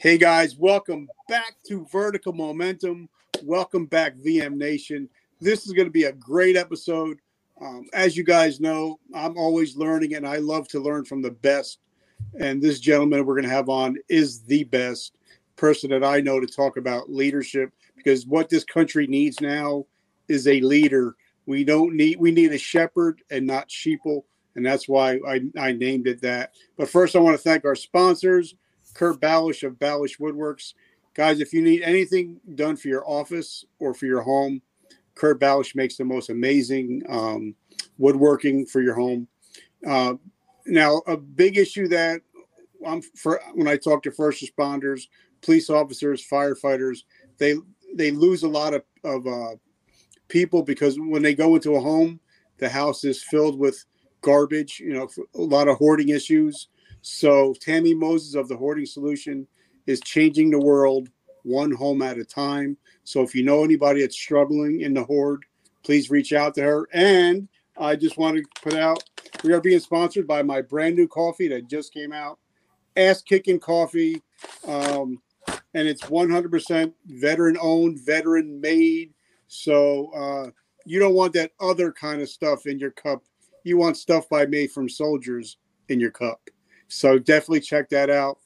Hey guys, welcome back to Vertical Momentum. Welcome back, VM Nation. This is going to be a great episode. Um, as you guys know, I'm always learning and I love to learn from the best. And this gentleman we're going to have on is the best person that I know to talk about leadership because what this country needs now is a leader. We don't need we need a shepherd and not sheeple, and that's why I, I named it that. But first, I want to thank our sponsors, Kurt Balish of Balish Woodworks. Guys, if you need anything done for your office or for your home, Kurt Balish makes the most amazing um, woodworking for your home. Uh, now, a big issue that I'm for when I talk to first responders, police officers, firefighters, they they lose a lot of, of uh, people because when they go into a home, the house is filled with garbage, you know, a lot of hoarding issues. So Tammy Moses of the Hoarding Solution is changing the world one home at a time. So if you know anybody that's struggling in the hoard, please reach out to her. And I just want to put out we are being sponsored by my brand new coffee that just came out, Ass Kicking Coffee. Um, and it's 100% veteran owned, veteran made. So uh, you don't want that other kind of stuff in your cup. You want stuff by made from soldiers in your cup. So definitely check that out.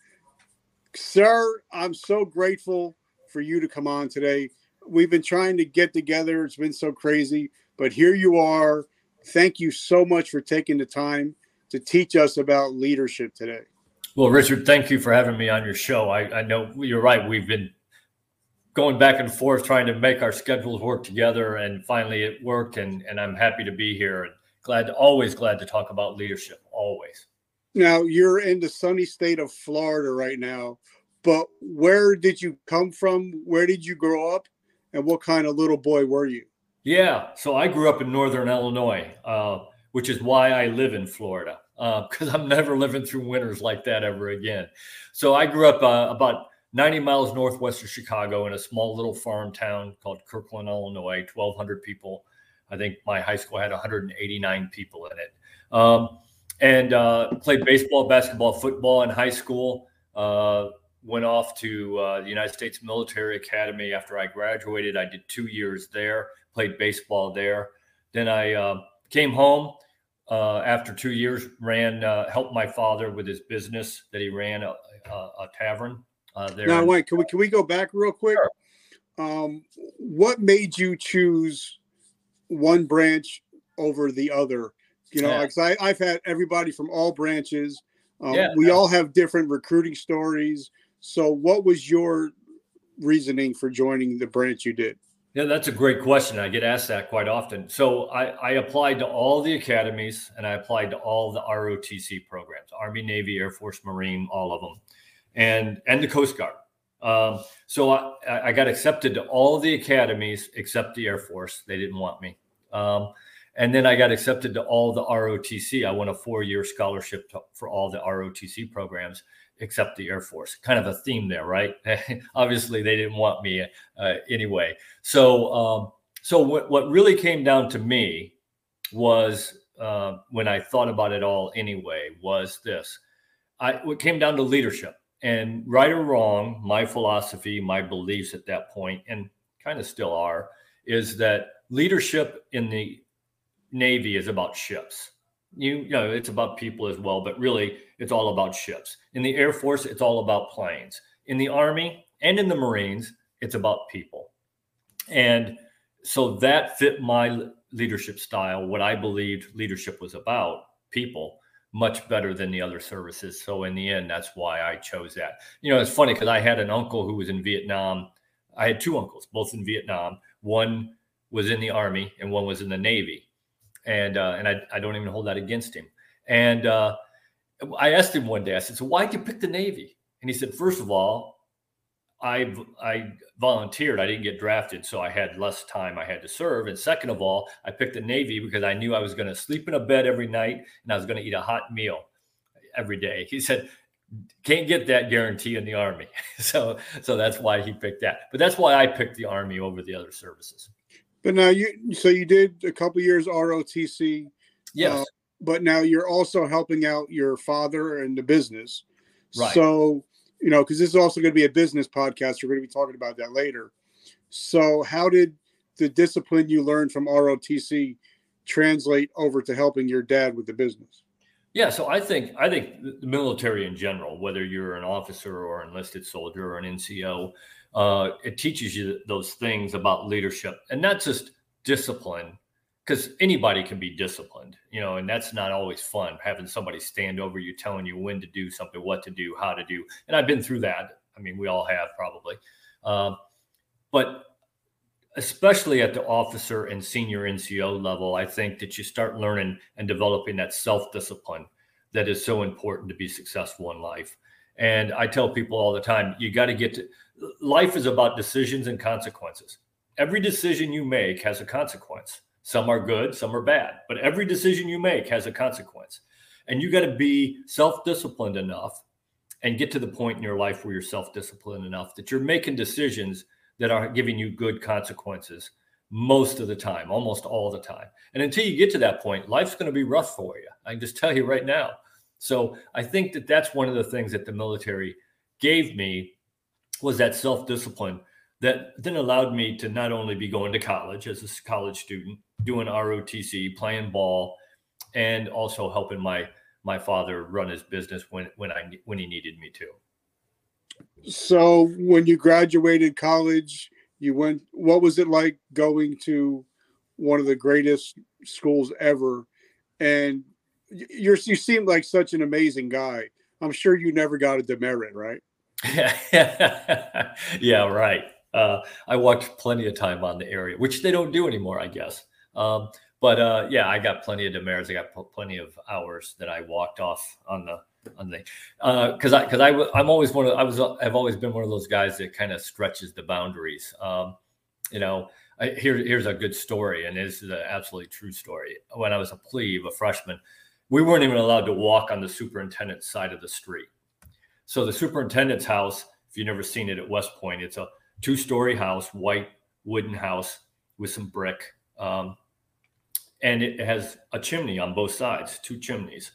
Sir, I'm so grateful for you to come on today. We've been trying to get together. It's been so crazy, but here you are. Thank you so much for taking the time to teach us about leadership today. Well, Richard, thank you for having me on your show. I, I know you're right. We've been going back and forth trying to make our schedules work together, and finally it worked. And, and I'm happy to be here and glad, to, always glad to talk about leadership. Always. Now you're in the sunny state of Florida right now, but where did you come from? Where did you grow up, and what kind of little boy were you? Yeah, so I grew up in northern Illinois, uh, which is why I live in Florida because uh, I'm never living through winters like that ever again. So I grew up uh, about 90 miles northwest of Chicago in a small little farm town called Kirkland, Illinois, 1,200 people. I think my high school had 189 people in it. Um, and uh, played baseball, basketball, football in high school. Uh, went off to uh, the United States Military Academy after I graduated. I did two years there, played baseball there. Then I uh, came home uh, after two years, ran uh, helped my father with his business that he ran a, a, a tavern uh, there. Now, wait, can we can we go back real quick? Sure. Um, what made you choose one branch over the other? You know, Yeah. I, I've had everybody from all branches. Um, Yeah. we all have different recruiting stories. So, what was your reasoning for joining the branch you did? Yeah, that's a great question. I get asked that quite often. So I, I applied to all the academies and I applied to all the ROTC programs, Army, Navy, Air Force, Marine, all of them, and and the Coast Guard. Um, so I, I got accepted to all the academies except the Air Force. They didn't want me. Um, and then I got accepted to all the ROTC. I won a four-year scholarship to, for all the ROTC programs except the Air Force. Kind of a theme there, right? Obviously, they didn't want me uh, anyway. So, um, so what, what really came down to me was uh, when I thought about it all anyway was this. I what came down to leadership and right or wrong, my philosophy, my beliefs at that point, and kind of still are, is that leadership in the Navy is about ships. You, you know, it's about people as well, but really it's all about ships. In the Air Force, it's all about planes. In the Army and in the Marines, it's about people. And so that fit my leadership style, what I believed leadership was about, people, much better than the other services. So in the end, that's why I chose that. You know, it's funny because I had an uncle who was in Vietnam. I had two uncles, both in Vietnam. One was in the Army and one was in the Navy. And uh, and I, I don't even hold that against him. And uh, I asked him one day, I said, So why'd you pick the Navy? And he said, First of all, I I volunteered. I didn't get drafted, so I had less time I had to serve. And second of all, I picked the Navy because I knew I was going to sleep in a bed every night and I was going to eat a hot meal every day. He said, "Can't get that guarantee in the Army." so so that's why he picked that. But that's why I picked the Army over the other services. But now you, so you did a couple years ROTC, Yes. Uh, but now you're also helping out your father and the business. Right. So you know, because this is also going to be a business podcast. We're going to be talking about that later. So, how did the discipline you learned from ROTC translate over to helping your dad with the business? Yeah, so I think I think the military in general, whether you're an officer or enlisted soldier or an NCO, uh, it teaches you those things about leadership and not just discipline, because anybody can be disciplined, you know, and that's not always fun having somebody stand over you, telling you when to do something, what to do, how to do. And I've been through that. I mean, we all have probably, um, but especially at the officer and senior NCO level, I think that you start learning and developing that self discipline that is so important to be successful in life. And I tell people all the time, you got to get to life is about decisions and consequences. Every decision you make has a consequence. Some are good, some are bad, but every decision you make has a consequence. And you got to be self disciplined enough and get to the point in your life where you're self disciplined enough that you're making decisions that are giving you good consequences most of the time, almost all the time. And until you get to that point, life's going to be rough for you. I can just tell you right now. So I think that that's one of the things that the military gave me was that self discipline that then allowed me to not only be going to college as a college student, doing ROTC, playing ball, and also helping my my father run his business when when I when he needed me to. So when you graduated college, you went. What was it like going to one of the greatest schools ever? And you're you seem like such an amazing guy. I'm sure you never got a demerit, right? yeah, right. Uh, I walked plenty of time on the area, which they don't do anymore, I guess. Um, but uh, yeah, I got plenty of demerits. I got p- plenty of hours that I walked off on the on the because uh, I because I I'm always one of I was I've always been one of those guys that kind of stretches the boundaries. Um, you know, I, here here's a good story, and this is an absolutely true story. When I was a plebe, a freshman, we weren't even allowed to walk on the superintendent's side of the street. So the superintendent's house, if you've never seen it at West Point, it's a two-story house, white wooden house with some brick, um, and it has a chimney on both sides, two chimneys.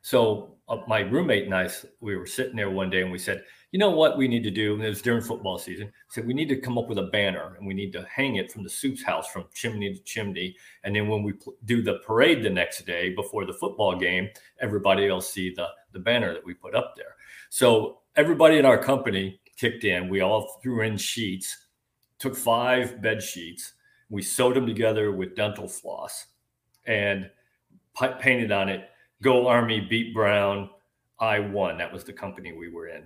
So uh, my roommate and I, we were sitting there one day and we said, you know what we need to do? And it was during football season. Said we need to come up with a banner and we need to hang it from the supe's house from chimney to chimney. And then when we pl- do the parade the next day before the football game, everybody will see the the banner that we put up there. So everybody in our company kicked in. We all threw in sheets, took five bed sheets, we sewed them together with dental floss, and painted on it Go Army, beat Brown. I-1. That was the company we were in.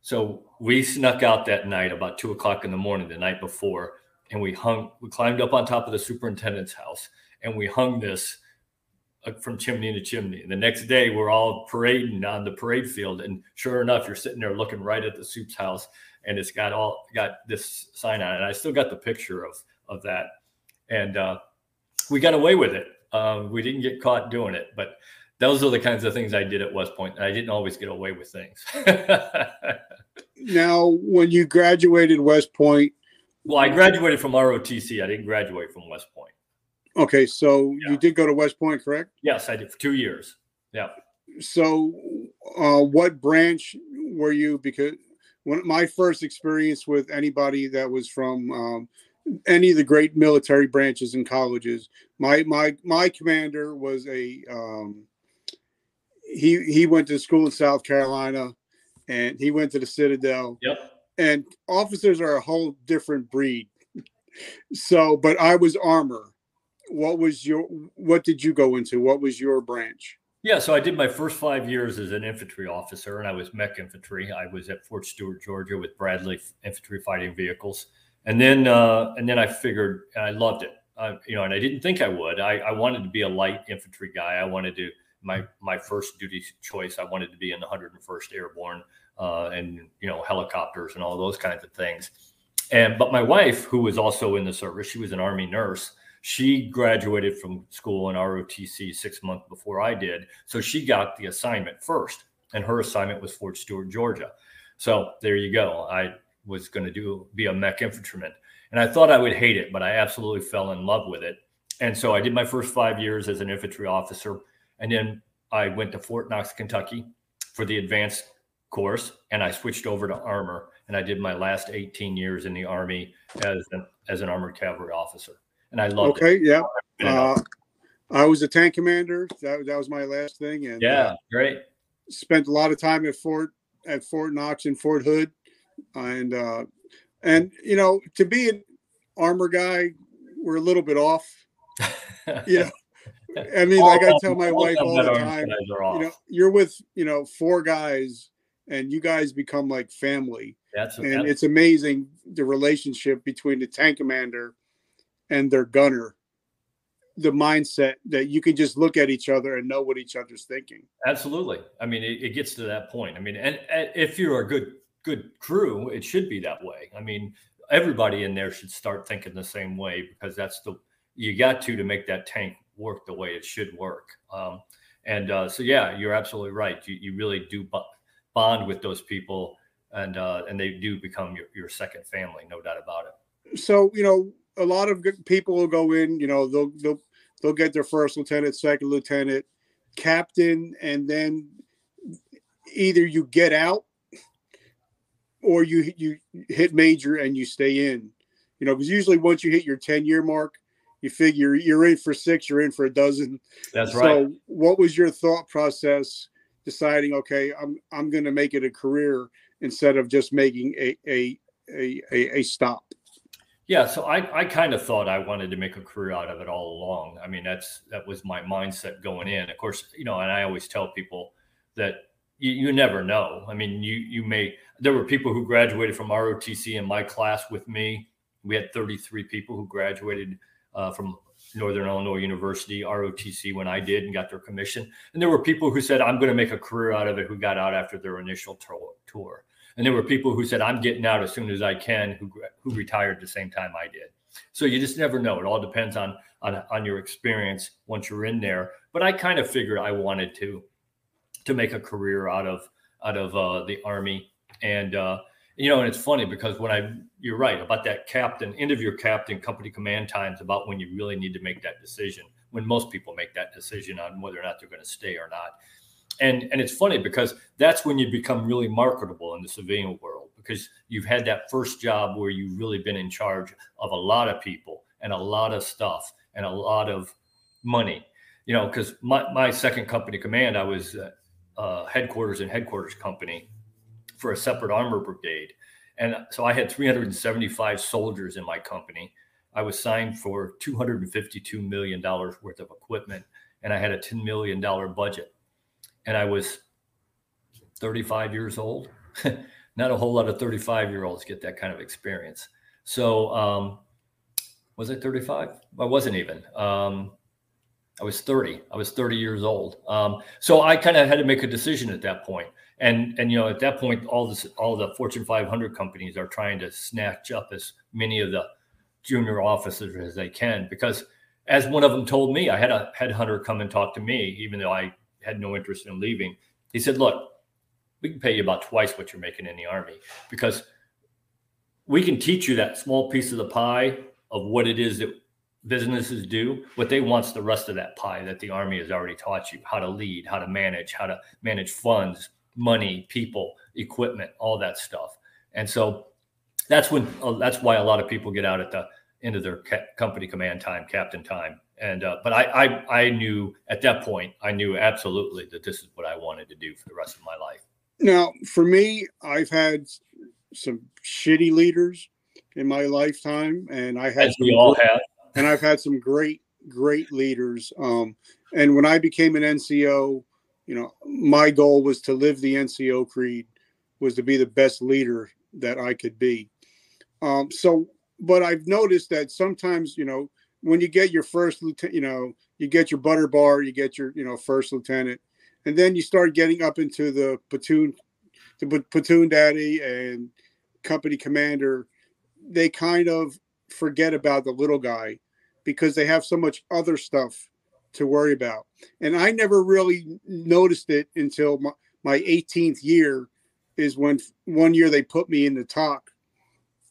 So we snuck out that night about two o'clock in the morning, the night before, and we hung, we climbed up on top of the superintendent's house and we hung this from chimney to chimney. And the next day, we're all parading on the parade field. And sure enough, you're sitting there looking right at the supe's house and it's got all got this sign on it. And I still got the picture of, of that. And uh, we got away with it. Um, we didn't get caught doing it, but those are the kinds of things I did at West Point. I didn't always get away with things. now, when you graduated West Point, well, I graduated from ROTC. I didn't graduate from West Point. Okay, so yeah. you did go to West Point, correct? Yes, I did for two years. Yeah. So, uh, what branch were you? Because when my first experience with anybody that was from um, any of the great military branches and colleges, my my my commander was a um, he he went to school in South Carolina, and he went to the Citadel. Yep. And officers are a whole different breed. So, but I was armor. What was your? What did you go into? What was your branch? Yeah, so I did my first five years as an infantry officer, and I was mech infantry. I was at Fort Stewart, Georgia, with Bradley Infantry Fighting Vehicles, and then uh, and then I figured I loved it. You know, and I didn't think I would. I, I wanted to be a light infantry guy. I wanted to my my first duty choice. I wanted to be in the 101st Airborne uh, and you know helicopters and all those kinds of things. And but my wife, who was also in the service, she was an Army nurse. She graduated from school in ROTC six months before I did, so she got the assignment first, and her assignment was Fort Stewart, Georgia. So there you go. I was going to do be a mech infantryman, and I thought I would hate it, but I absolutely fell in love with it. And so I did my first five years as an infantry officer and then I went to Fort Knox, Kentucky for the advanced course, and I switched over to armor, and I did my last 18 years in the army as an as an armored cavalry officer, and I loved okay, it. yeah. Uh, I was a tank commander. That that was my last thing, and yeah, uh, great. spent a lot of time at Fort at Fort Knox and Fort Hood, and uh, and you know to be an armor guy, we're a little bit off. You know, I mean, like I tell my wife all the time, you know, you're with you know four guys, and you guys become like family, that's, and that's it's amazing the relationship between the tank commander and their gunner. The mindset that you can just look at each other and know what each other's thinking. Absolutely. I mean, it, it, gets to that point. I mean, and, and, if you're a good good crew, it should be that way. I mean, everybody in there should start thinking the same way because that's the you got to to make that tank work the way it should work. Um, and uh, so, yeah, you're absolutely right. You, you really do bond with those people, and uh, and they do become your, your second family, no doubt about it. So, you know, a lot of people will go in. You know, they'll they'll they'll get their first lieutenant, second lieutenant, captain, and then either you get out or you you hit major and you stay in. You know, because usually once you hit your 10 year mark, you figure you're in for six, you're in for a dozen. That's so right. So, what was your thought process deciding, okay, I'm I'm gonna make it a career instead of just making a a a, a, a stop? Yeah, so I, I kind of thought I wanted to make a career out of it all along. I mean, that's that was my mindset going in. Of course, you know, and I always tell people that you, you never know. I mean, you you may there were people who graduated from ROTC in my class with me. We had 33 people who graduated uh, from Northern Illinois University, ROTC, when I did and got their commission. And there were people who said, I'm going to make a career out of it, who got out after their initial tour. And there were people who said, I'm getting out as soon as I can, who, who retired the same time I did. So you just never know. It all depends on, on, on your experience once you're in there. But I kind of figured I wanted to, to make a career out of, out of uh, the Army. And, uh, you know, and it's funny because when I, you're right about that captain, end of your captain company command times about when you really need to make that decision, when most people make that decision on whether or not they're going to stay or not. And, and it's funny because that's when you become really marketable in the civilian world because you've had that first job where you've really been in charge of a lot of people and a lot of stuff and a lot of money. You know, because my, my second company command, I was uh, uh, headquarters and headquarters company for a separate armor brigade. And so I had 375 soldiers in my company. I was signed for $252 million worth of equipment, and I had a $10 million budget. And I was 35 years old. Not a whole lot of 35 year olds get that kind of experience. So, um, was I 35? I wasn't even. Um, I was 30. I was 30 years old. Um, so I kind of had to make a decision at that point. and and you know at that point all this all the fortune 500 companies are trying to snatch up as many of the junior officers as they can because as one of them told me i had a headhunter come and talk to me even though i had no interest in leaving he said look we can pay you about twice what you're making in the army because we can teach you that small piece of the pie of what it is that businesses do what they want's the rest of that pie that the army has already taught you how to lead how to manage how to manage funds money, people, equipment, all that stuff. And so that's when uh, that's why a lot of people get out at the end of their ca- company command time, captain time. And uh, but I, I I knew at that point I knew absolutely that this is what I wanted to do for the rest of my life. Now, for me, I've had some shitty leaders in my lifetime, and I had As we all have. and I've had some great great leaders. Um, and when I became an NCO, you know, my goal was to live the NCO creed, was to be the best leader that I could be. Um, so, but I've noticed that sometimes, you know, when you get your first lieutenant, you know, you get your butter bar, you get your, you know, first lieutenant, and then you start getting up into the platoon, the platoon daddy and company commander. They kind of forget about the little guy because they have so much other stuff to worry about. And I never really noticed it until my, my 18th year is when one year they put me in the TOC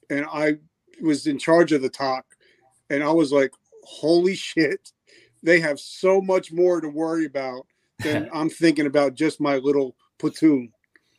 and I was in charge of the TOC. And I was like, holy shit, they have so much more to worry about than I'm thinking about just my little platoon.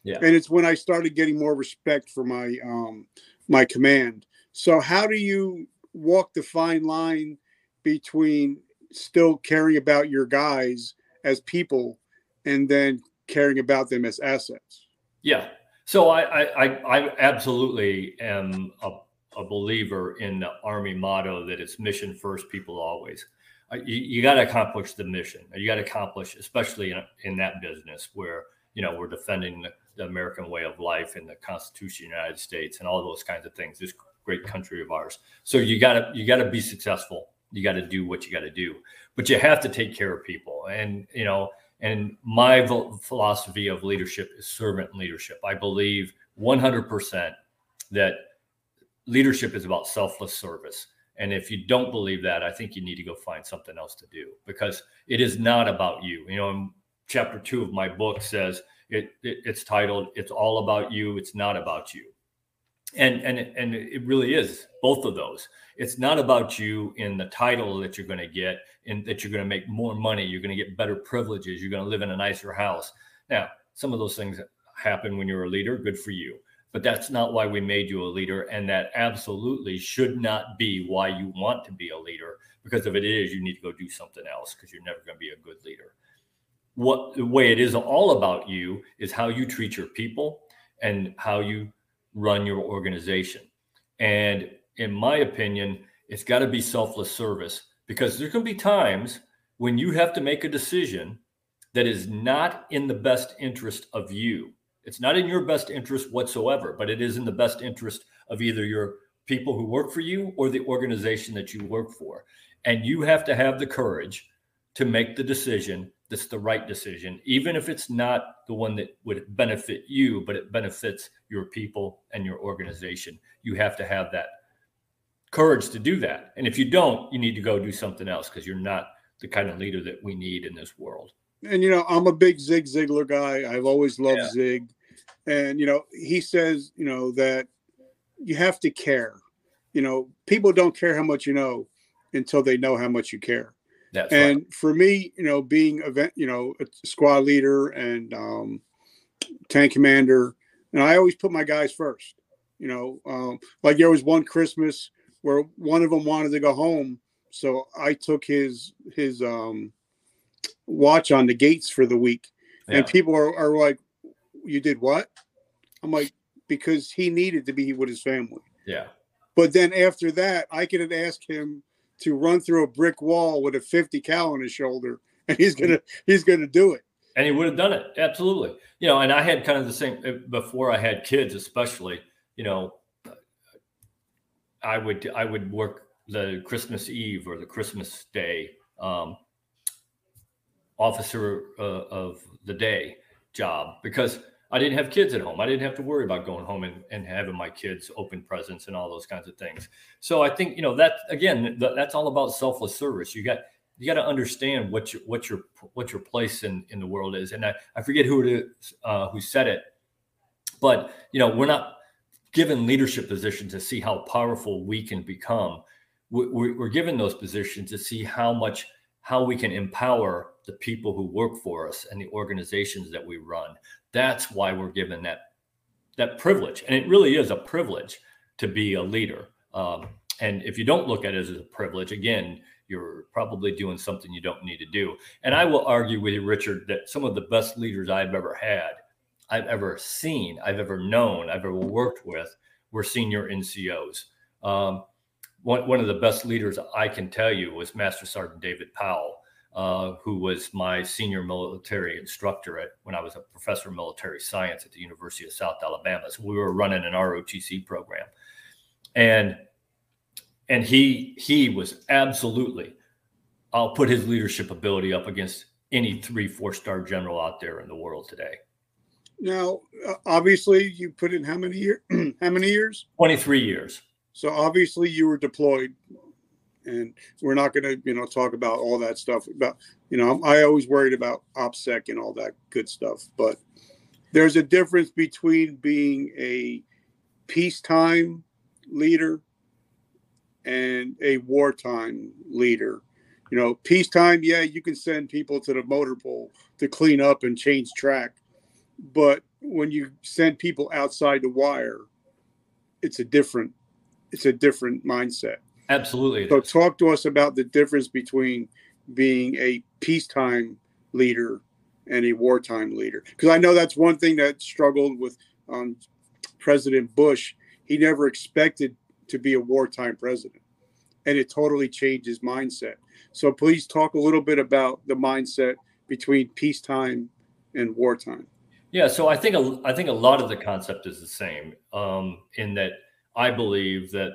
Yeah. And it's when I started getting more respect for my um my command. So how do you walk the fine line between still caring about your guys as people and then caring about them as assets? Yeah. So I I, I absolutely am a, a believer in the Army motto that it's mission first, people always. Uh, you, you got to accomplish the mission. You got to accomplish, especially in, in that business where you know we're defending the, the American way of life and the Constitution of the United States and all those kinds of things. This great country of ours. So you got to you got to be successful. You got to do what you got to do, but you have to take care of people. And you know, and my philosophy of leadership is servant leadership. I believe 100% that leadership is about selfless service. And if you don't believe that, I think you need to go find something else to do because it is not about you. You know, chapter two of my book says it, it, it's titled "It's All About You. It's Not About You," and and and it really is both of those. It's not about you in the title that you're going to get, and that you're going to make more money, you're going to get better privileges, you're going to live in a nicer house. Now, some of those things happen when you're a leader. Good for you but that's not why we made you a leader and that absolutely should not be why you want to be a leader. Because if it is you need to go do something else because you're never going to be a good leader. What the way it is all about you is how you treat your people and how you run your organization. And in my opinion it's got to be selfless service because going to be times when you have to make a decision that is not in the best interest of you it's not in your best interest whatsoever, but it is in the best interest of either your people who work for you or the organization that you work for. And you have to have the courage to make the decision that's the right decision, even if it's not the one that would benefit you, but it benefits your people and your organization. You have to have that courage to do that. And if you don't, you need to go do something else because you're not the kind of leader that we need in this world. And you know, I'm a big Zig Ziglar guy. I've always loved yeah. Zig and you know he says you know that you have to care you know people don't care how much you know until they know how much you care That's and right. for me you know being event you know a squad leader and um tank commander and i always put my guys first you know um like there was one christmas where one of them wanted to go home so i took his his um watch on the gates for the week yeah. and people are, are like you did what? I'm like, because he needed to be with his family. Yeah. But then after that, I could have asked him to run through a brick wall with a 50 cal on his shoulder, and he's gonna he's gonna do it. And he would have done it absolutely. You know, and I had kind of the same uh, before I had kids, especially. You know, I would I would work the Christmas Eve or the Christmas Day um, officer uh, of the day job because I didn't have kids at home. I didn't have to worry about going home and, and having my kids open presents and all those kinds of things. So I think you know that again, that's all about selfless service. You got you got to understand what your what your what your place in in the world is. And I, I forget who it is uh, who said it, but you know we're not given leadership positions to see how powerful we can become. We're, we're given those positions to see how much how we can empower the people who work for us and the organizations that we run. That's why we're given that that privilege, and it really is a privilege to be a leader. Um, and if you don't look at it as a privilege, again, you're probably doing something you don't need to do. And I will argue with you, Richard, that some of the best leaders I've ever had, I've ever seen, I've ever known, I've ever worked with were senior NCOs. Um, one, one of the best leaders I can tell you was Master Sergeant David Powell. Uh, who was my senior military instructor at when I was a professor of military science at the University of South Alabama. So we were running an ROTC program, and and he he was absolutely. I'll put his leadership ability up against any three four star general out there in the world today. Now, uh, obviously, you put in how many years? how many years? Twenty three years. So obviously, you were deployed and we're not going to you know talk about all that stuff about you know i always worried about opsec and all that good stuff but there's a difference between being a peacetime leader and a wartime leader you know peacetime yeah you can send people to the motor pool to clean up and change track but when you send people outside the wire, it's a different it's a different mindset. Absolutely. So talk to us about the difference between being a peacetime leader and a wartime leader. Because I know that's one thing that struggled with um, President Bush. He never expected to be a wartime president, and it totally changed his mindset. So please talk a little bit about the mindset between peacetime and wartime. Yeah, so I think a, I think a lot of the concept is the same um, in that I believe that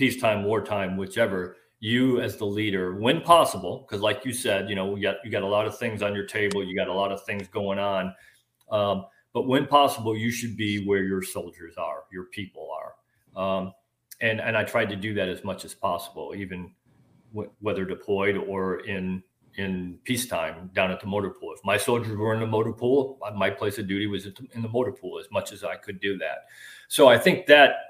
peacetime, wartime, whichever, you as the leader, when possible, because like you said, you know, you got you got a lot of things on your table, you got a lot of things going on. Um, but when possible, you should be where your soldiers are, your people are. Um, and and I tried to do that as much as possible, even w- whether deployed or in in peacetime down at the motor pool. If my soldiers were in the motor pool, my place of duty was in the motor pool as much as I could do that. So I think that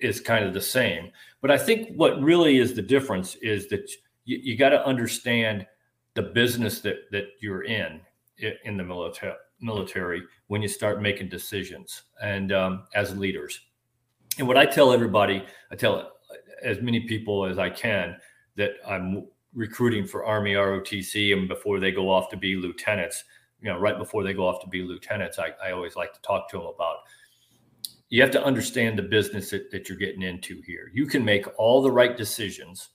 is kind of the same. But I think what really is the difference is that you, you got to understand the business that that you're in in the military military when you start making decisions and um, as leaders. And what I tell everybody, I tell as many people as I can that I'm recruiting for Army ROTC and before they go off to be lieutenants, you know, right before they go off to be lieutenants, I, I always like to talk to them about you have to understand the business that, that you're getting into here. You can make all the right decisions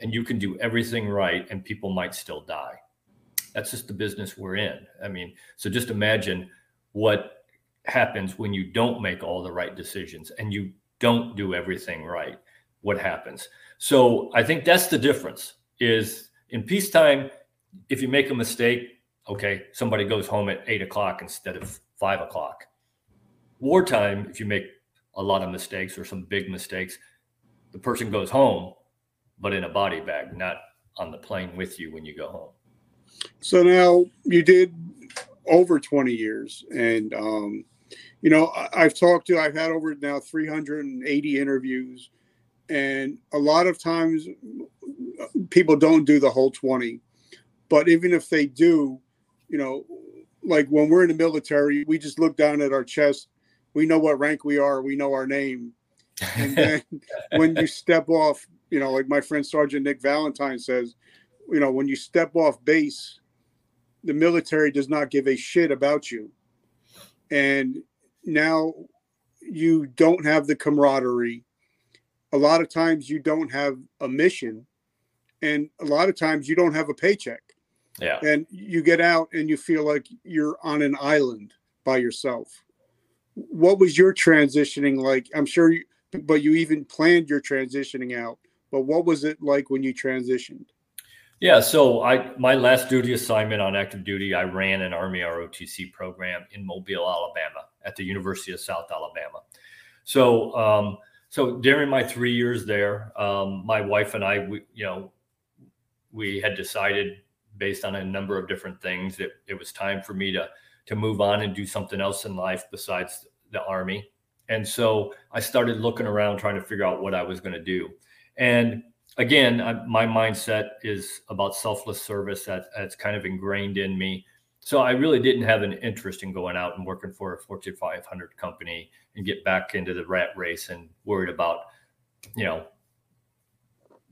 and you can do everything right and people might still die. That's just the business we're in. I mean, so just imagine what happens when you don't make all the right decisions and you don't do everything right. What happens? So I think that's the difference is in peacetime, if you make a mistake, okay, somebody goes home at eight o'clock instead of five o'clock. Wartime, if you make a lot of mistakes or some big mistakes, the person goes home, but in a body bag, not on the plane with you when you go home. So now you did over 20 years, and um, you know I've talked to, I've had over now 380 interviews, and a lot of times people don't do the whole 20 but even if they do you know like when we're in the military we just look down at our chest we know what rank we are we know our name. And then when you step off you know like my friend sergeant nick valentine says you know when you step off base the military does not give a shit about you. And now you don't have the camaraderie. A lot of times you don't have a mission and a lot of times you don't have a paycheck. Yeah. And you get out and you feel like you're on an island by yourself what was your transitioning like? I'm sure you but you even planned your transitioning out but what was it like when you transitioned? Yeah so i my last duty assignment on active duty i ran an army rotc program in mobile alabama at the university of south alabama. So um, so during my three years there um, my wife and i we, you know we had decided based on a number of different things that it was time for me to to move on and do something else in life besides the army and so i started looking around trying to figure out what i was going to do and again I, my mindset is about selfless service that, that's kind of ingrained in me so i really didn't have an interest in going out and working for a fortune 500 company and get back into the rat race and worried about you know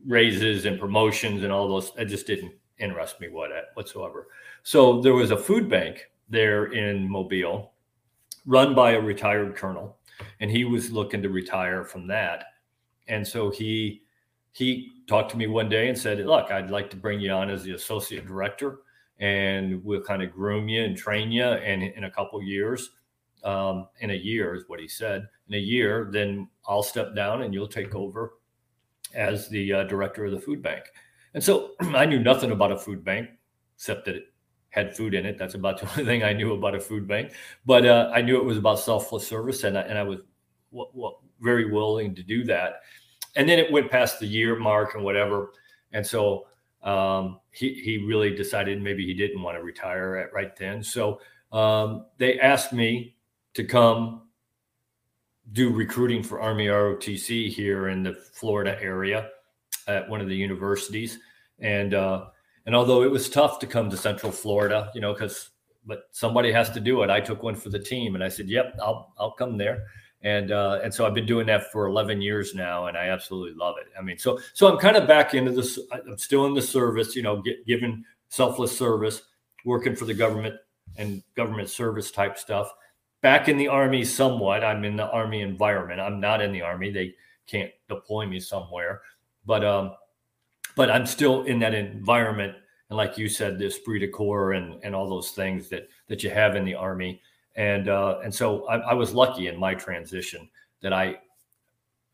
raises and promotions and all those. It just didn't interest me what whatsoever. So there was a food bank there in Mobile, run by a retired colonel, and he was looking to retire from that. And so he he talked to me one day and said, "Look, I'd like to bring you on as the associate director, and we'll kind of groom you and train you. And in a couple years, um, in a year is what he said. In a year, then I'll step down and you'll take over as the uh, director of the food bank. And so I knew nothing about a food bank except that it had food in it. That's about the only thing I knew about a food bank. But uh, I knew it was about selfless service, and I, and I was w- w- very willing to do that. And then it went past the year mark and whatever, and so um, he he really decided maybe he didn't want to retire at right then. So um, they asked me to come do recruiting for Army ROTC here in the Florida area at one of the universities. And uh, and although it was tough to come to Central Florida, you know, because but somebody has to do it. I took one for the team, and I said, "Yep, I'll I'll come there." And uh, and so I've been doing that for 11 years now, and I absolutely love it. I mean, so so I'm kind of back into this. I'm still in the service, you know, get, giving selfless service, working for the government and government service type stuff. Back in the army, somewhat. I'm in the army environment. I'm not in the army. They can't deploy me somewhere, but um, but I'm still in that environment and like you said, the esprit de corps and and all those things that that you have in the army. And uh, and so I, I was lucky in my transition that I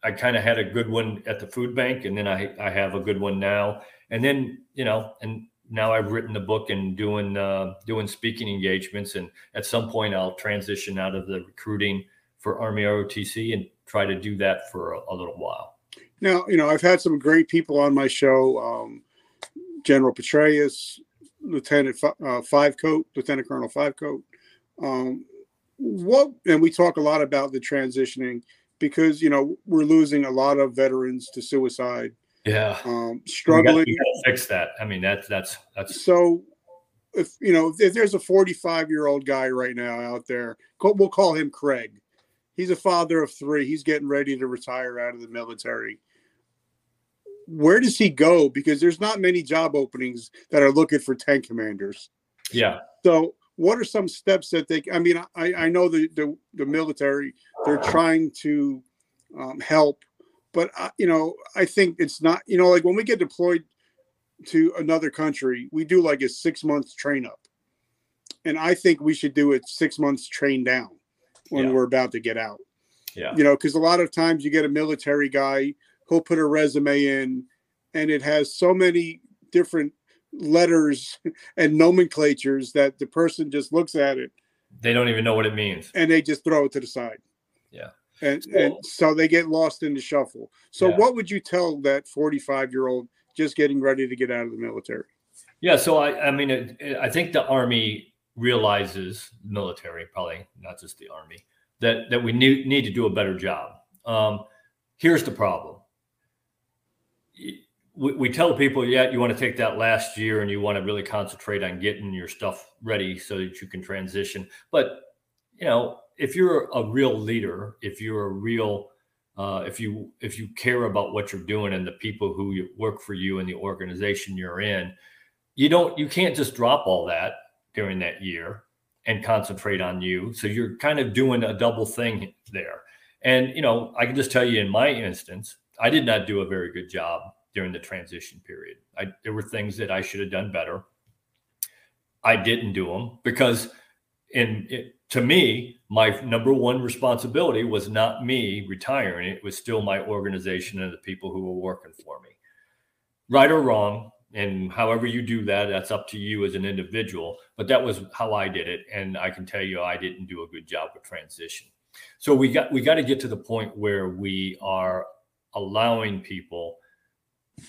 I kind of had a good one at the food bank, and then I I have a good one now. And then you know, and now I've written the book and doing uh, doing speaking engagements. And at some point, I'll transition out of the recruiting for Army ROTC and try to do that for a, a little while. Now, you know, I've had some great people on my show. Um, General Petraeus, Lieutenant uh, Five Coat, Lieutenant Colonel Five Coat. Um, what and we talk a lot about the transitioning because you know we're losing a lot of veterans to suicide. Yeah, um, struggling. We got to fix that. I mean, that's that's that's so. If you know, if there's a 45 year old guy right now out there, we'll call him Craig. He's a father of three. He's getting ready to retire out of the military where does he go? Because there's not many job openings that are looking for tank commanders. Yeah. So what are some steps that they? I mean, I, I know the, the, the military they're trying to um, help, but I, you know I think it's not. You know, like when we get deployed to another country, we do like a six months train up, and I think we should do it six months train down when yeah. we're about to get out. Yeah. You know, because a lot of times you get a military guy he'll put a resume in and it has so many different letters and nomenclatures that the person just looks at it they don't even know what it means and they just throw it to the side yeah and and so they get lost in the shuffle so yeah. what would you tell that 45 year old just getting ready to get out of the military yeah so i i mean it, it, i think the army realizes military probably not just the army that that we need, need to do a better job um, here's the problem we, we tell people, yeah, you want to take that last year and you want to really concentrate on getting your stuff ready so that you can transition. But you know, if you're a real leader, if you're a real uh, if you if you care about what you're doing and the people who work for you and the organization you're in, you don't you can't just drop all that during that year and concentrate on you. So you're kind of doing a double thing there. And you know, I can just tell you in my instance, I did not do a very good job during the transition period. I, there were things that I should have done better. I didn't do them because, in it, to me, my number one responsibility was not me retiring. It was still my organization and the people who were working for me. Right or wrong, and however you do that, that's up to you as an individual. But that was how I did it, and I can tell you, I didn't do a good job with transition. So we got we got to get to the point where we are allowing people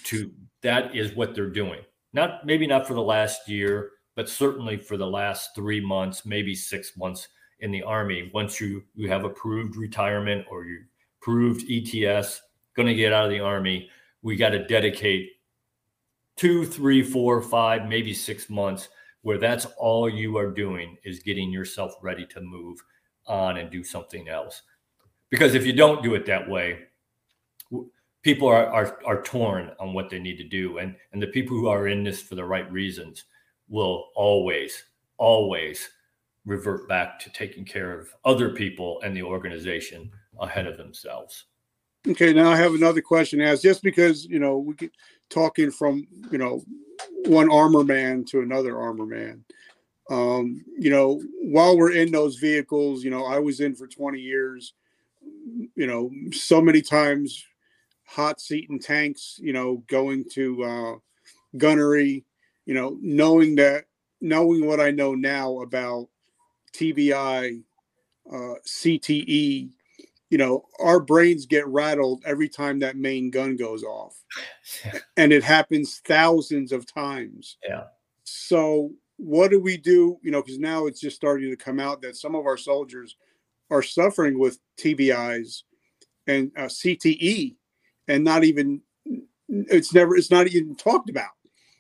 to that is what they're doing. Not maybe not for the last year, but certainly for the last three months, maybe six months in the army. Once you you have approved retirement or you approved ETS, going to get out of the army, we got to dedicate two, three, four, five, maybe six months where that's all you are doing is getting yourself ready to move on and do something else. Because if you don't do it that way, people are, are are torn on what they need to do. And and the people who are in this for the right reasons will always always revert back to taking care of other people and the organization ahead of themselves. Okay now i have another question as just because you know we get talking from you know one armor man to another armor man. Um you know while we're in those vehicles you know i was in for 20 years you know so many times hot seat seating tanks, you know, going to uh, gunnery, you know, knowing that, knowing what I know now about TBI, uh, CTE, you know, our brains get rattled every time that main gun goes off. And it happens thousands of times. Yeah. So, what do we do? You know, because now it's just starting to come out that some of our soldiers are suffering with TBIs and uh, CTE and not even it's never it's not even talked about.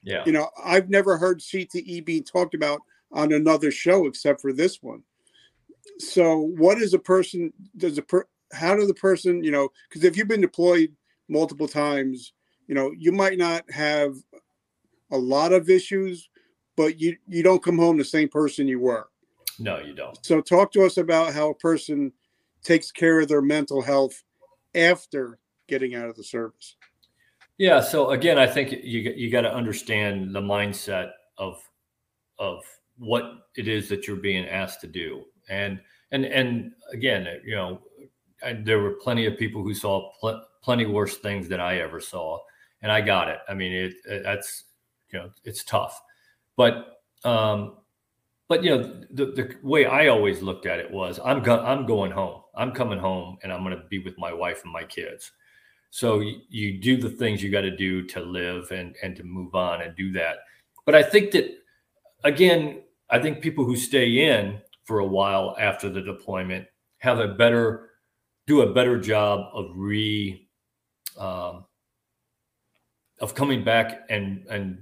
Yeah. You know, I've never heard CTE being talked about on another show except for this one. So, what is a person? Does a per? How does the person? You know, because if you've been deployed multiple times, you know, you might not have a lot of issues, but you you don't come home the same person you were. No, you don't. So, talk to us about how a person takes care of their mental health after getting out of the service. Yeah. So again, I think you you got to understand the mindset of of what it is that you're being asked to do, and and and again, you know, there were plenty of people who saw pl- plenty worse things than I ever saw, and I got it. I mean, it, it that's you know, it's tough, but um, but you know, the the way I always looked at it was, I'm go- I'm going home. I'm coming home, and I'm going to be with my wife and my kids so you, you do the things you got to do to live and and to move on and do that. But I think that again, I think people who stay in for a while after the deployment have a better do a better job of re um, of coming back and and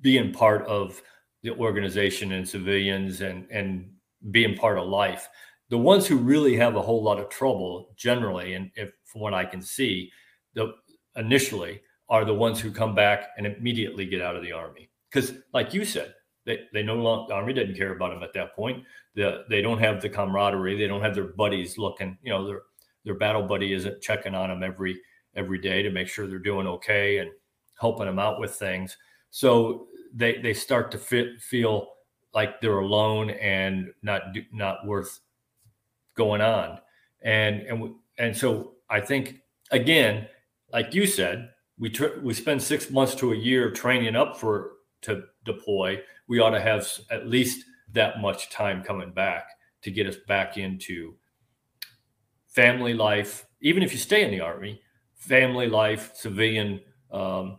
being part of the organization and civilians and and being part of life. The ones who really have a whole lot of trouble generally, and if from what I can see, the initially are the ones who come back and immediately get out of the army because like you said they, they no longer the army didn't care about them at that point the, they don't have the camaraderie they don't have their buddies looking you know their their battle buddy isn't checking on them every every day to make sure they're doing okay and helping them out with things so they they start to fit, feel like they're alone and not not worth going on and and and so i think again like you said, we tr- we spend six months to a year training up for to deploy. We ought to have at least that much time coming back to get us back into family life. Even if you stay in the army, family life, civilian, um,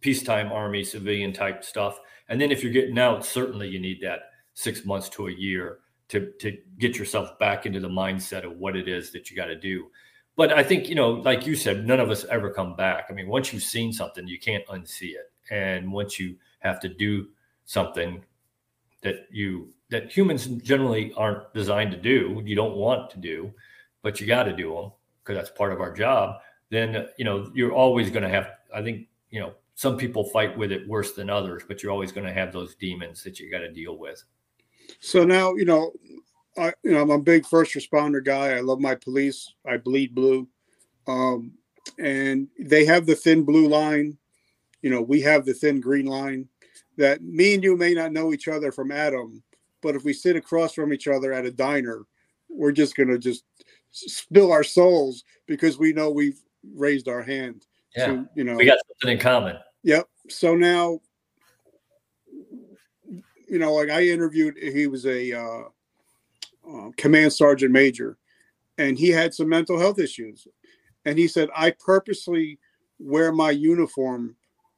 peacetime army, civilian type stuff. And then if you're getting out, certainly you need that six months to a year to to get yourself back into the mindset of what it is that you got to do but I think, you know, like you said, none of us ever come back. I mean, once you've seen something, you can't unsee it. And once you have to do something that you that humans generally aren't designed to do, you don't want to do, but you got to do them because that's part of our job. Then you know you're always going to have. I think you know some people fight with it worse than others, but you're always going to have those demons that you got to deal with. So now you know I, you know, I'm a big first responder guy. I love my police. I bleed blue. Um, and they have the thin blue line. You know, we have the thin green line that me and you may not know each other from Adam, but if we sit across from each other at a diner, we're just going to just spill our souls because we know we've raised our hand. Yeah. To, you know, we got something in common. Yep. So now, you know, like I interviewed, he was a, uh, uh, command sergeant major, and he had some mental health issues. And he said, I purposely wear my uniform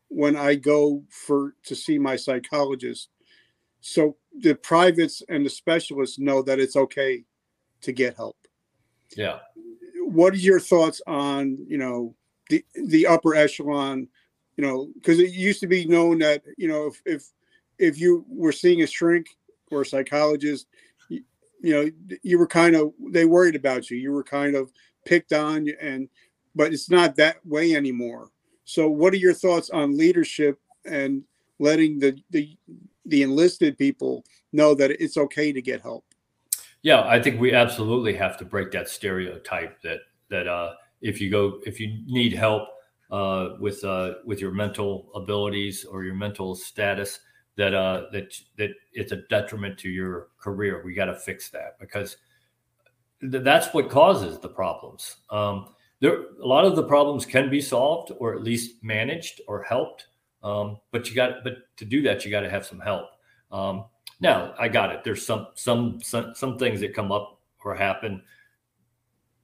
when I go for to see my psychologist. So the privates and the specialists know that it's okay to get help. Yeah. What are your thoughts on, you know, the the upper echelon, you know, because it used to be known that, you know, if if if you were seeing a shrink or a psychologist, you know you were kind of they worried about you. You were kind of picked on and but it's not that way anymore. So what are your thoughts on leadership and letting the the, the enlisted people know that it's okay to get help yeah i think we absolutely have to break that stereotype that that uh, if you go if you need help uh, with uh, with your mental abilities or your mental status that uh that that it's a detriment to your career. We got to fix that because th- that's what causes the problems. Um, there a lot of the problems can be solved or at least managed or helped. Um, but you got but to do that you got to have some help. Um, now I got it. There's some some some some things that come up or happen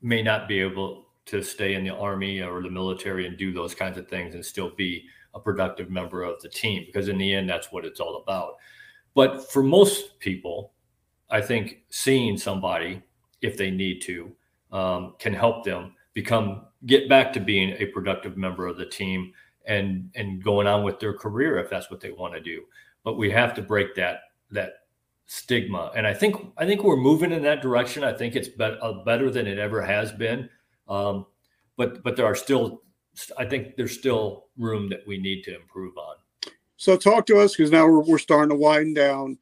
may not be able to stay in the army or the military and do those kinds of things and still be a productive member of the team because in the end that's what it's all about but for most people i think seeing somebody if they need to um, can help them become get back to being a productive member of the team and and going on with their career if that's what they want to do but we have to break that that stigma. And I think I think we're moving in that direction. I think it's be- uh, better than it ever has been. Um, but but there are still I think there's still room that we need to improve on. So talk to us because now we're, we're starting to wind down.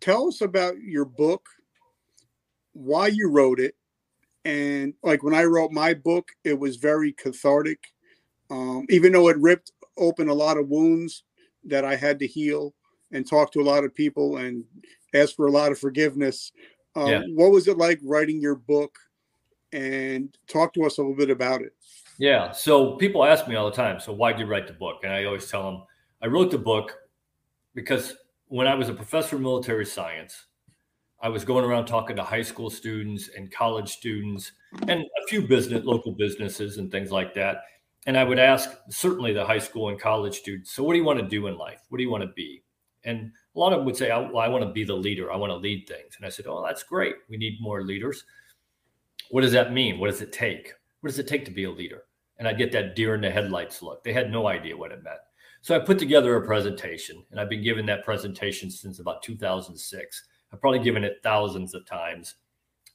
Tell us about your book, why you wrote it, and like when I wrote my book, it was very cathartic. Um, even though it ripped open a lot of wounds that I had to heal and talk to a lot of people and ask for a lot of forgiveness. Um, yeah. What was it like writing your book? And talk to us a little bit about it. Yeah. So people ask me all the time, so why'd you write the book? And I always tell them, I wrote the book because when I was a professor of military science, I was going around talking to high school students and college students and a few business, local businesses and things like that. And I would ask certainly the high school and college students, so what do you want to do in life? What do you want to be? And a lot of them would say, well, I want to be the leader. I want to lead things. And I said, oh, that's great. We need more leaders. What does that mean? What does it take? What does it take to be a leader? And I get that deer in the headlights look. They had no idea what it meant. So I put together a presentation, and I've been giving that presentation since about 2006. I've probably given it thousands of times.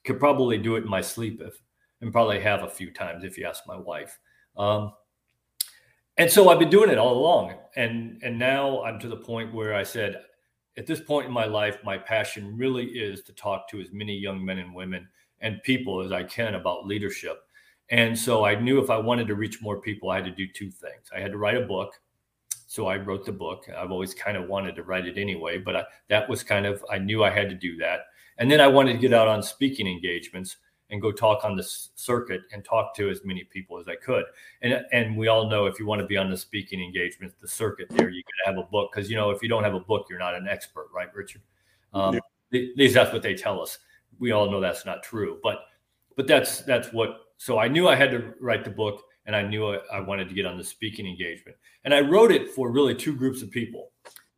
Could probably do it in my sleep if, and probably have a few times if you ask my wife. Um, and so I've been doing it all along, and and now I'm to the point where I said, at this point in my life, my passion really is to talk to as many young men and women and people as I can about leadership. And so I knew if I wanted to reach more people, I had to do two things. I had to write a book. So I wrote the book. I've always kind of wanted to write it anyway, but I, that was kind of, I knew I had to do that. And then I wanted to get out on speaking engagements and go talk on the circuit and talk to as many people as I could. And and we all know if you want to be on the speaking engagements, the circuit there, you got to have a book because you know if you don't have a book, you're not an expert, right, Richard? Um, yeah. At least that's what they tell us. We all know that's not true, but but that's that's what. So I knew I had to write the book, and I knew I, I wanted to get on the speaking engagement, and I wrote it for really two groups of people.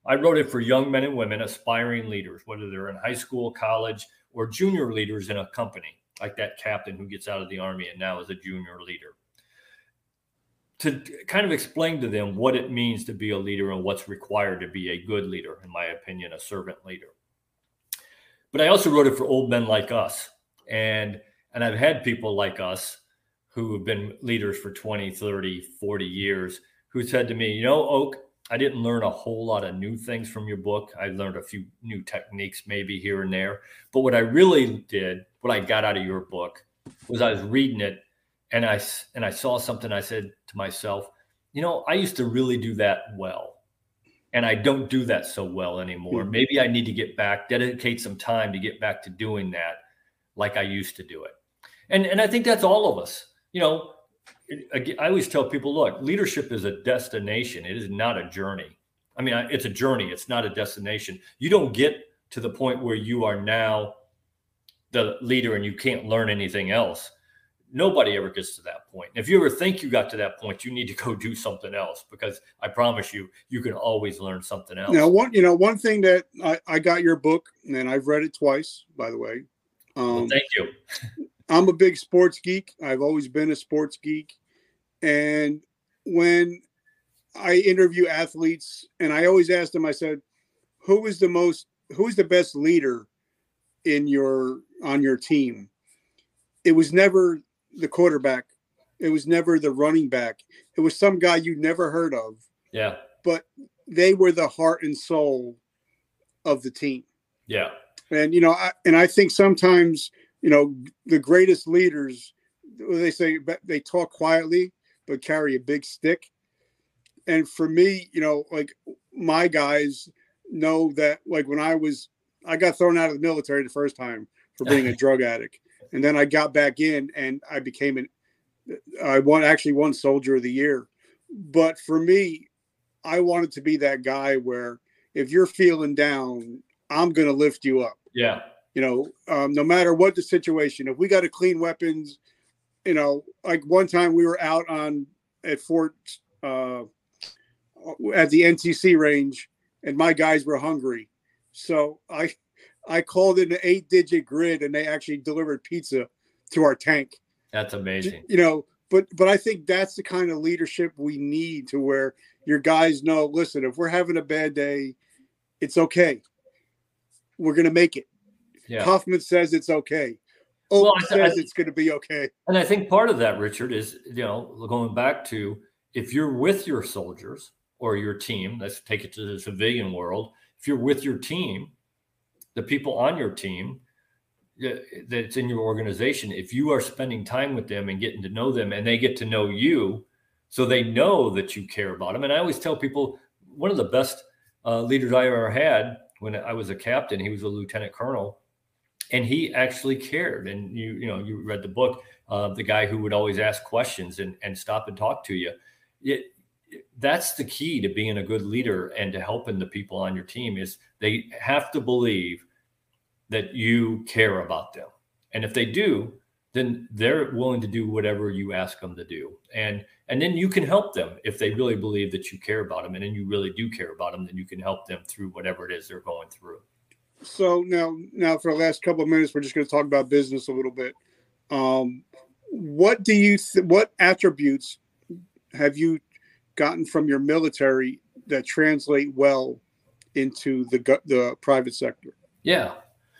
I wrote it for young men and women, aspiring leaders, whether they're in high school, college, or junior leaders in a company like that captain who gets out of the army and now is a junior leader to kind of explain to them what it means to be a leader and what's required to be a good leader in my opinion a servant leader but i also wrote it for old men like us and and i've had people like us who have been leaders for 20 30 40 years who said to me you know oak I didn't learn a whole lot of new things from your book. I learned a few new techniques, maybe here and there. But what I really did, what I got out of your book, was I was reading it, and I and I saw something. I said to myself, you know, I used to really do that well, and I don't do that so well anymore. Mm-hmm. Maybe I need to get back, dedicate some time to get back to doing that, like I used to do it. And and I think that's all of us. You know, I always tell people, look, leadership is a destination. It is not a journey. I mean, it's a journey. It's not a destination. You don't get to the point where you are now the leader and you can't learn anything else. Nobody ever gets to that point. If you ever think you got to that point, you need to go do something else because I promise you, you can always learn something else. Now, one you know one thing that I, I got your book and I've read it twice, by the way. Um, well, thank you. I'm a big sports geek. I've always been a sports geek. And when I interview athletes, and I always ask them, I said, who is the most, who is the best leader in your, on your team? It was never the quarterback. It was never the running back. It was some guy you never heard of. Yeah. But they were the heart and soul of the team. Yeah. And, you know, I, and I think sometimes, you know, the greatest leaders, they say they talk quietly, but carry a big stick. And for me, you know, like my guys know that, like when I was, I got thrown out of the military the first time for being a drug addict, and then I got back in and I became an, I won actually won Soldier of the Year. But for me, I wanted to be that guy where if you're feeling down, I'm going to lift you up. Yeah. You know, um, no matter what the situation, if we got to clean weapons, you know, like one time we were out on at Fort uh, at the NTC range, and my guys were hungry, so I I called in an eight digit grid, and they actually delivered pizza to our tank. That's amazing. You know, but but I think that's the kind of leadership we need to where your guys know. Listen, if we're having a bad day, it's okay. we're going to make it. Yeah. Huffman says it's okay. Oh, well, says I, it's going to be okay. And I think part of that, Richard, is you know going back to if you're with your soldiers or your team. Let's take it to the civilian world. If you're with your team, the people on your team that's in your organization, if you are spending time with them and getting to know them, and they get to know you, so they know that you care about them. And I always tell people one of the best uh, leaders I ever had when I was a captain. He was a lieutenant colonel, and he actually cared. And you, you know, you read the book. Uh, the guy who would always ask questions and, and stop and talk to you. It, that's the key to being a good leader and to helping the people on your team is they have to believe that you care about them. And if they do, then they're willing to do whatever you ask them to do. And and then you can help them if they really believe that you care about them and then you really do care about them, then you can help them through whatever it is they're going through. So now now for the last couple of minutes we're just going to talk about business a little bit. Um, what do you th- what attributes have you gotten from your military that translate well into the the private sector? Yeah.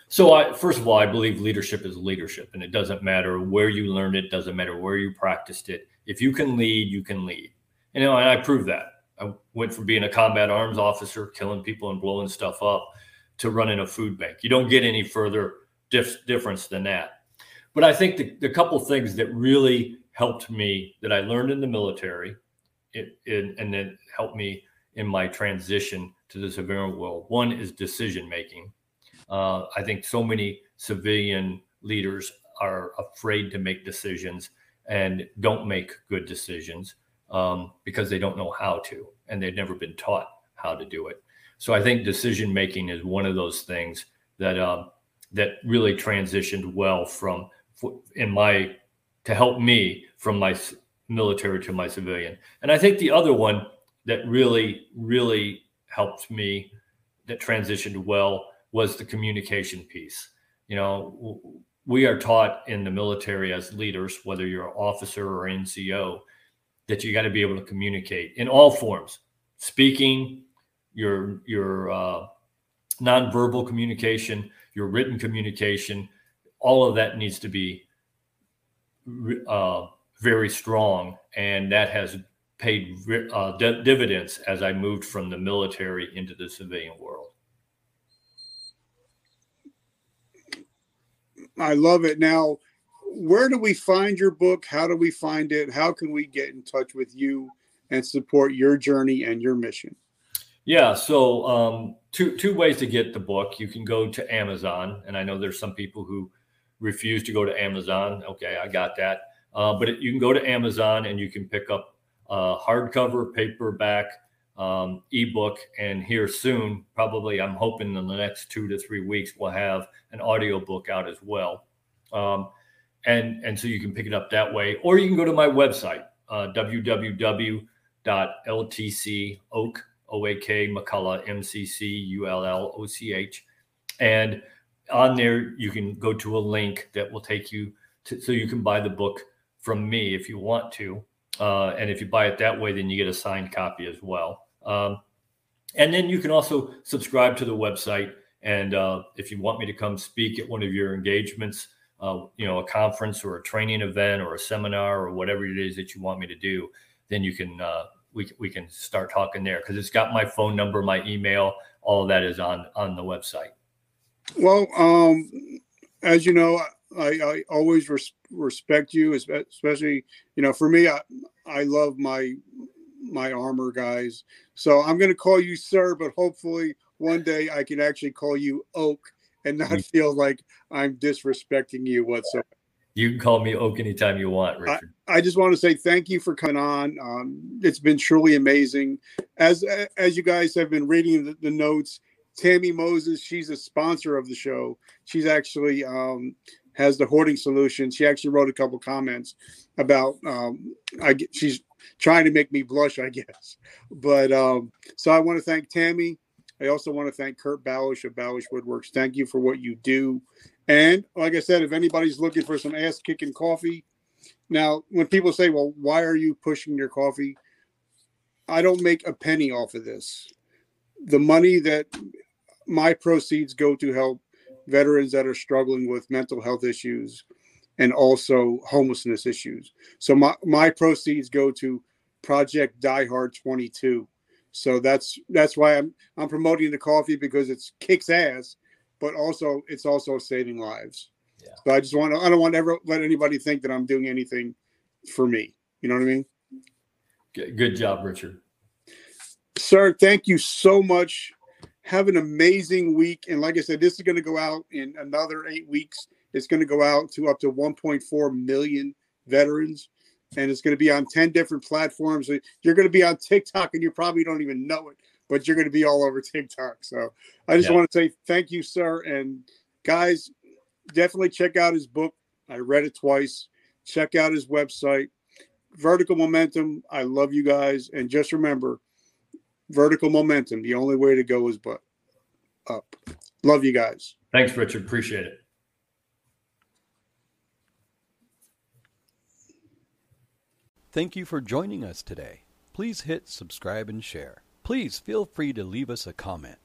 So I first of all, I believe leadership is leadership, and it doesn't matter where you learned it, doesn't matter where you practiced it if you can lead, you can lead. You know, and I proved that. I went from being a combat arms officer, killing people and blowing stuff up, to running a food bank. You don't get any further dif- difference than that. But I think the, the couple things that really helped me that I learned in the military, it, it, and then helped me in my transition to the civilian world. One is decision making. Uh, I think so many civilian leaders are afraid to make decisions and don't make good decisions um, because they don't know how to and they've never been taught how to do it. So I think decision making is one of those things that uh, that really transitioned well from in my to help me from my military to my civilian. And I think the other one that really really helped me that transitioned well was the communication piece. You know, we are taught in the military as leaders, whether you're an officer or NCO, that you got to be able to communicate in all forms, speaking, your your uh, nonverbal communication, your written communication, all of that needs to be uh, very strong, and that has paid uh, dividends as I moved from the military into the civilian world. I love it. Now, where do we find your book? How do we find it? How can we get in touch with you and support your journey and your mission? Yeah, so um, two two ways to get the book. You can go to Amazon, and I know there's some people who refuse to go to Amazon. Okay, I got that. Uh, but it, you can go to Amazon and you can pick up uh, hardcover, paperback, um, ebook, and here soon, probably I'm hoping in the next two to three weeks, we'll have an audio book out as well. Um, and and so you can pick it up that way, or you can go to my website, uh, www.ltcoak oak o a k McCulloch m c c u l l o c h, and on there you can go to a link that will take you to, so you can buy the book from me if you want to. Uh, and if you buy it that way, then you get a signed copy as well. Um, and then you can also subscribe to the website. And uh, if you want me to come speak at one of your engagements, uh, you know, a conference or a training event or a seminar or whatever it is that you want me to do, then you can uh, we we can start talking there because it's got my phone number, my email, all of that is on on the website. Well, um, as you know, I, I always res- respect you, especially you know for me, I I love my my armor guys. So I'm going to call you sir, but hopefully one day I can actually call you Oak and not mm. feel like I'm disrespecting you whatsoever. You can call me Oak anytime you want, Richard. I, I just want to say thank you for coming on. Um, it's been truly amazing. As as you guys have been reading the, the, notes, Tammy Moses, she's a sponsor of the show. She's actually um, has the hoarding solution. She actually wrote a couple comments about um, I she's trying to make me blush, I guess. But um, so I want to thank Tammy. I also want to thank Kurt Balish of Balish Woodworks. Thank you for what you do. And like I said, if anybody's looking for some ass kicking coffee, now when people say, "Well, why are you pushing your coffee?" I don't make a penny off of this. The money that my proceeds go to help veterans that are struggling with mental health issues and also homelessness issues. So my, my proceeds go to Project Die Hard 22. So that's that's why I'm I'm promoting the coffee because it's kicks ass, but also it's also saving lives. Yeah. So I just want to, I don't want to ever let anybody think that I'm doing anything for me. You know what I mean? Good job, Richard. Sir, thank you so much. Have an amazing week. And like I said, this is going to go out in another eight weeks. It's going to go out to up to 1.4 million veterans. And it's going to be on 10 different platforms. Uh, you're going to be on TikTok and you probably don't even know it, but you're going to be all over TikTok. So I just yeah. want to say thank you, sir. And guys, definitely check out his book. I read it twice. Check out his website, Vertical Momentum. I love you guys. And just remember, vertical momentum. The only way to go is but up. Love you guys. Thanks, Richard. Appreciate it. Thank you for joining us today. Please hit subscribe and share. Please feel free to leave us a comment.